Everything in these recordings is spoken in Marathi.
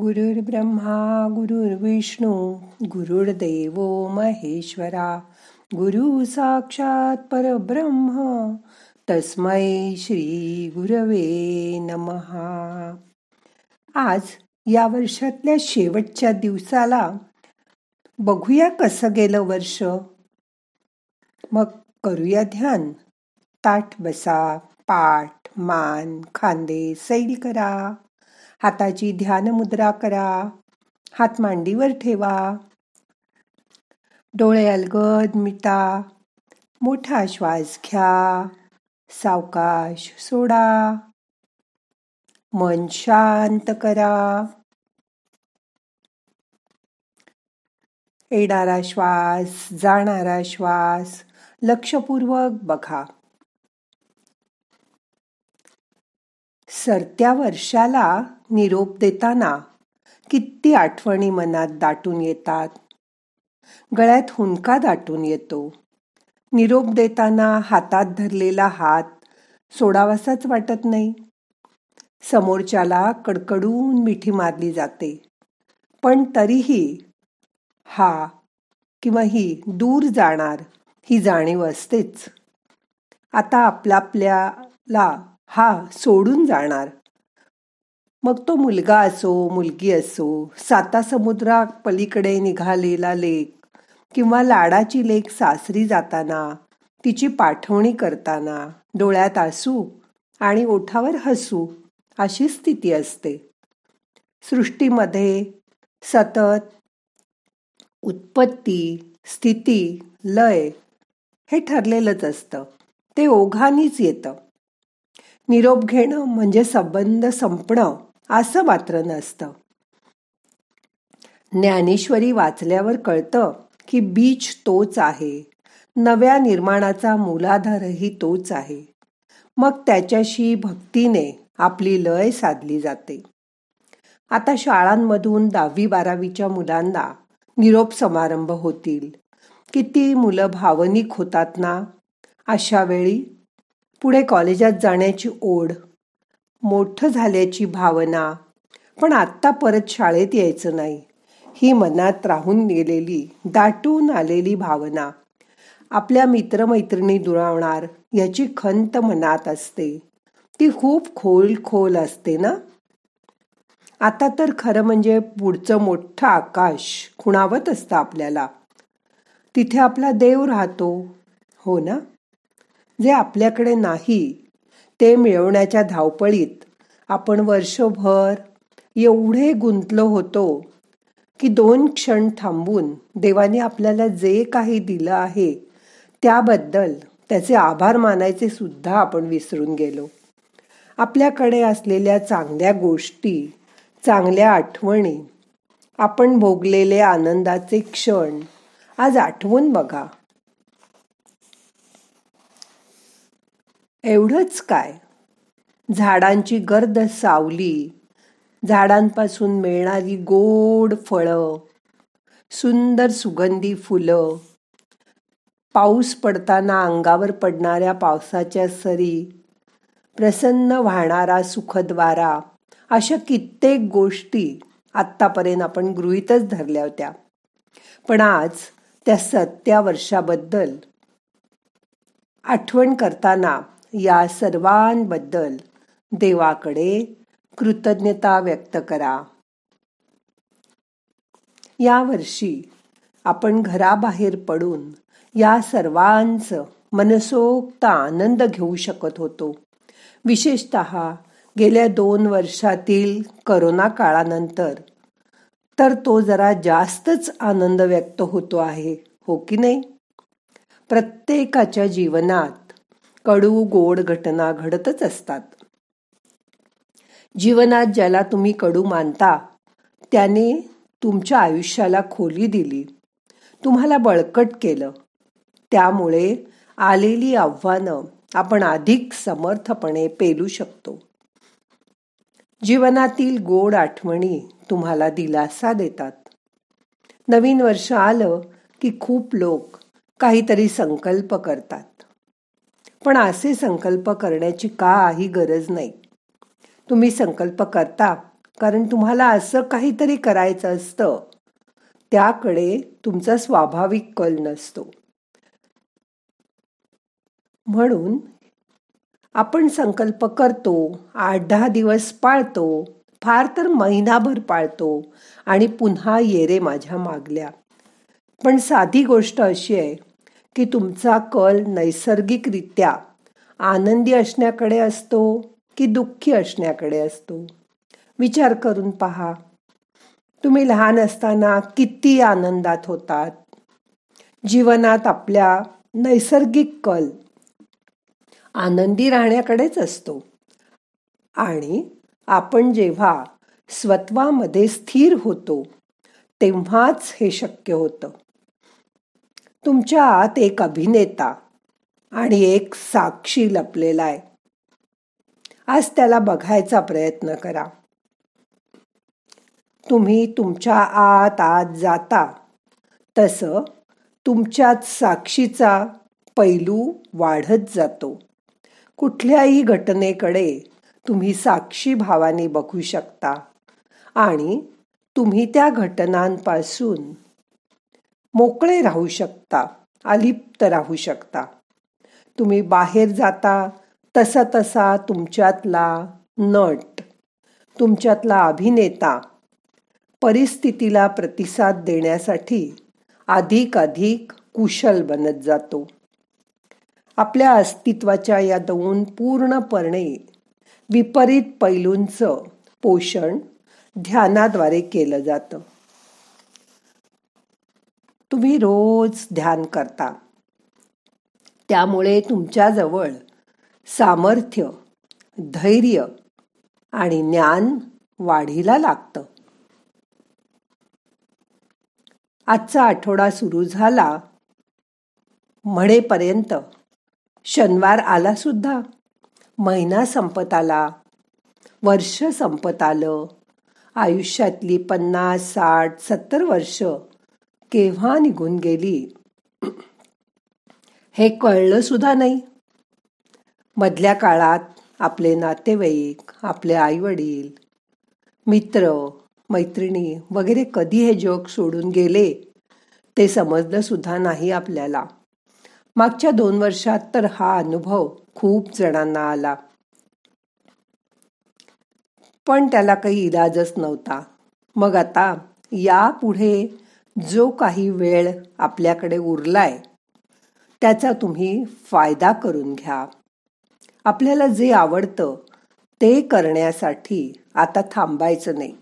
गुरुर्ब्रह्मा गुरुर्विष्णू गुरुर्देव महेश्वरा गुरु साक्षात परब्रह्म तस्मै श्री गुरवे नमहा आज या वर्षातल्या शेवटच्या दिवसाला बघूया कसं गेलं वर्ष. मग करूया ध्यान. ताठ बसा पाठ मान खांदे सैल करा. हाताची ध्यान मुद्रा करा. हात मांडीवर ठेवा. डोळे अलगद मिटा. मोठा श्वास घ्या. सावकाश सोडा. मन शांत करा. येणारा श्वास जाणारा श्वास लक्षपूर्वक बघा. सरत्या वर्षाला निरोप देताना किती आठवणी मनात दाटून येतात. गळ्यात हुंका दाटून येतो. निरोप देताना हातात धरलेला हात सोडावासाच वाटत नाही. समोरच्याला कडकडून मिठी मारली जाते. पण तरीही हा किंवा ही दूर जाणार ही जाणीव असतेच. आता आपल्या आपल्याला हा सोडून जाणार मग तो मुलगा असो मुलगी असो साता समुद्रा पलीकडे निघालेला लेक किंवा लाडाची लेक सासरी जाताना तिची पाठवणी करताना डोळ्यात आसू आणि ओठावर हसू अशी स्थिती असते. सृष्टीमध्ये सतत उत्पत्ती स्थिती लय हे ठरलेलंच असतं. ते ओघानीच येतं. निरोप घेणं म्हणजे संबंध संपणं. असं मात्र नसतं. ज्ञानेश्वरी वाचल्यावर कळतं की बीज तोच आहे. नव्या निर्माणाचा मूलाधारही तोच आहे. मग त्याच्याशी भक्तीने आपली लय साधली जाते. आता शाळांमधून दहावी बारावीच्या मुलांना निरोप समारंभ होतील. किती मुलं भावनिक होतात ना? अशा वेळी पुढे कॉलेजात जाण्याची ओढ मोठं झाल्याची भावना. पण आत्ता परत शाळेत यायचं नाही. ही मनात राहून गेलेली दाटून आलेली भावना. आपल्या मित्रमैत्रिणी दुरावणार याची खंत मनात असते. ती खूप खोल खोल असते ना? आता तर खरं म्हणजे पुढचं मोठं आकाश खुणावत असतं आपल्याला. तिथे आपला देव राहतो. हो ना? जे आपल्याकडे नाही ते मिळवण्याच्या धावपळीत आपण वर्षभर एवढे गुंतलो होतो की दोन क्षण थांबून देवाने आपल्याला जे काही दिलं आहे त्याबद्दल त्याचे आभार मानायचे सुद्धा आपण विसरून गेलो. आपल्याकडे असलेल्या चांगल्या गोष्टी चांगल्या आठवणी आपण भोगलेले आनंदाचे क्षण आज आठवून बघा. एवढंच काय? झाडांची गर्द सावली झाडांपासून मिळणारी गोड फळं सुंदर सुगंधी फुलं पाऊस पडताना अंगावर पडणाऱ्या पावसाच्या सरी प्रसन्न वाहणारा सुखद्वारा अशा कित्येक गोष्टी आत्तापर्यंत आपण गृहीतच धरल्या होत्या. पण आज त्या सत्या वर्षाबद्दल आठवण करताना या सर्वांबद्दल देवाकडे कृतज्ञता व्यक्त करा. यावर्षी आपण घराबाहेर पडून या सर्वांचं मनसोक्त आनंद घेऊ शकत होतो. विशेषत गेल्या दोन वर्षातील करोना काळानंतर. तर तो जरा जास्तच आनंद व्यक्त होतो आहे हो की नाही? प्रत्येकाच्या जीवनात कडू गोड घटना घडतच असतात. जीवनात ज्याला तुम्ही कडू मानता त्याने तुमच्या आयुष्याला खोली दिली. तुम्हाला बळकट केलं. त्यामुळे आलेली आव्हानं आपण अधिक समर्थपणे पेलू शकतो. जीवनातील गोड आठवणी तुम्हाला दिलासा देतात. नवीन वर्ष आलं की खूप लोक काहीतरी संकल्प करतात. पण असे संकल्प करण्याची काही गरज नाही. तुम्ही संकल्प करता कारण तुम्हाला असं काहीतरी करायचं असतं. त्याकडे तुमचा स्वाभाविक कल नसतो. म्हणून आपण संकल्प करतो आठ दहा दिवस पाळतो फार तर महिनाभर पाळतो आणि पुन्हा येरे माझ्या मागल्या. पण साधी गोष्ट अशी आहे की तुमचा कल नैसर्गिकरित्या आनंदी असण्याकडे असतो की दुःखी असण्याकडे असतो? विचार करून पहा. तुम्ही लहान असताना किती आनंदात होतात? जीवनात आपल्या नैसर्गिक कल आनंदी राहण्याकडेच असतो. आणि आपण जेव्हा स्वत्वामध्ये स्थिर होतो तेव्हाच हे शक्य होतं. तुमच्या आत एक अभिनेता आणि एक साक्षी लपलेला आहे. आज त्याला बघायचा प्रयत्न करा. तुम्ही तुमच्या आत आत जाता. तसं तुमच्यात साक्षीचा पैलू वाढत जातो. कुठल्याही घटनेकडे तुम्ही साक्षी भावाने बघू शकता आणि तुम्ही त्या घटनांपासून मोकळे राहू शकता अलिप्त राहू शकता. तुम्ही बाहेर जाता तसा तसा तुमच्यातला नट तुमच्यातला अभिनेता परिस्थितीला प्रतिसाद देण्यासाठी अधिक अधिक कुशल बनत जातो. आपल्या अस्तित्वाच्या या दोन पूर्णपणे विपरीत पैलूंचं पोषण ध्यानाद्वारे केलं जातं. तुम्ही रोज ध्यान करता. त्यामुळे तुमच्याजवळ सामर्थ्य धैर्य आणि ज्ञान वाढीला लागतं. आजचा आठवडा सुरू झाला. म्हणेपर्यंत शनिवार आला सुद्धा. महिना संपत आला. वर्ष संपत आलं. आयुष्यातली पन्नास साठ सत्तर वर्ष केव्हा निघून गेली? हे कळलं सुद्धा नाही. मधल्या काळात आपले नातेवाईक आपले आईवडील मित्र मैत्रिणी वगैरे कधी हे जग सोडून गेले ते समजलं सुद्धा नाही आपल्याला. मागच्या दोन वर्षात तर हा अनुभव खूप जणांना आला. पण त्याला काही इलाजच नव्हता. मग आता यापुढे जो काही वेळ आपल्याकडे उरलाय त्याचा तुम्ही फायदा करून घ्या. आपल्याला जे आवडतं ते करण्यासाठी आता थांबायचं नाही.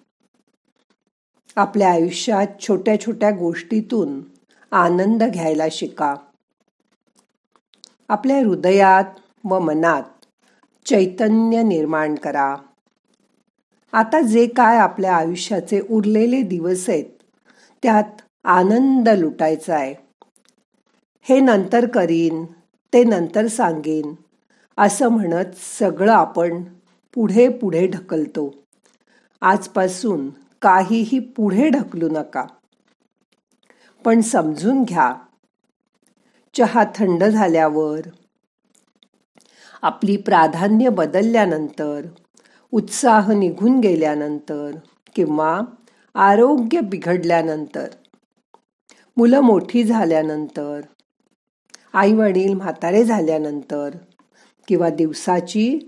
आपल्या आयुष्यात छोट्या छोट्या गोष्टीतून आनंद घ्यायला शिका. आपल्या हृदयात व मनात चैतन्य निर्माण करा. आता जे काय आपल्या आयुष्याचे उरलेले दिवस आहेत त्यात आनंद लुटायचा आहे हे नंतर करीन ते नंतर सांगेन असं म्हणत सगळं आपण पुढे पुढे ढकलतो. आजपासून काहीही पुढे ढकलू नका. पण समजून घ्या. चहा थंड झाल्यावर आपली प्राधान्य बदलल्यानंतर उत्साह निघून गेल्यानंतर किंवा आरोग्य बिघडल्यानंतर मुलं मोठी झाल्यानंतर आई वडील म्हातारे झाल्यानंतर किंवा दिवसाची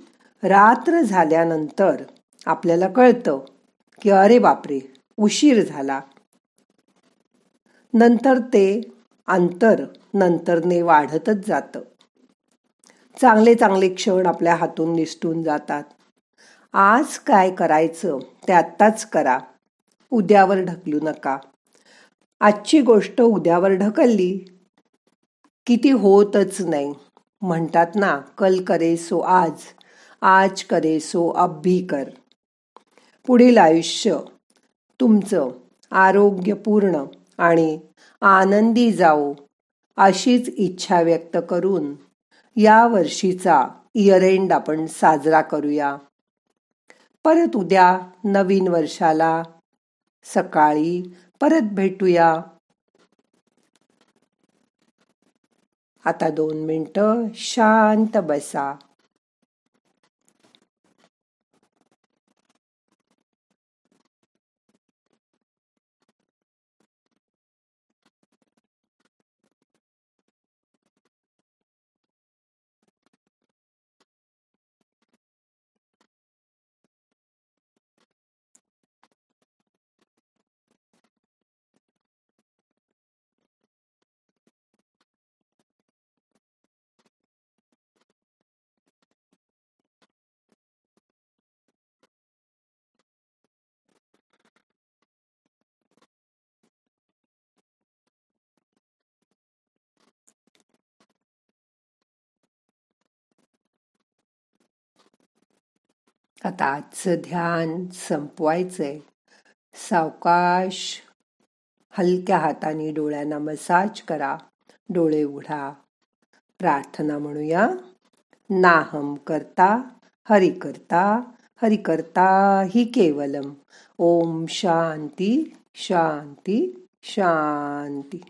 रात्र झाल्यानंतर आपल्याला कळतं की अरे बापरे उशीर झाला. नंतर ते अंतर नंतरने वाढतच जातं. चांगले चांगले क्षण आपल्या हातून निसटून जातात. आज काय करायचं ते आत्ताच करा. उद्यावर ढकलू नका. आजची गोष्ट उद्यावर ढकलली. किती होतच नाही. म्हणतात ना कल करे सो आज आज करे सो अभ्भी कर. पुढील आयुष्य तुमचं आरोग्यपूर्ण आणि आनंदी जाओ अशीच इच्छा व्यक्त करून या वर्षीचा इयर एंड आपण साजरा करूया. परत उद्या नवीन वर्षाला सकाळी परत भेटूया. आता दोन मिनटं शांत बसा. आता आजचं ध्यान संपवायचंय. सावकाश हलक्या हाताने डोळ्यांना मसाज करा. डोळे उघडा. प्रार्थना म्हणूया. नाहम करता हरि करता हरि करता ही केवलम. ओम शांती शांती शांती.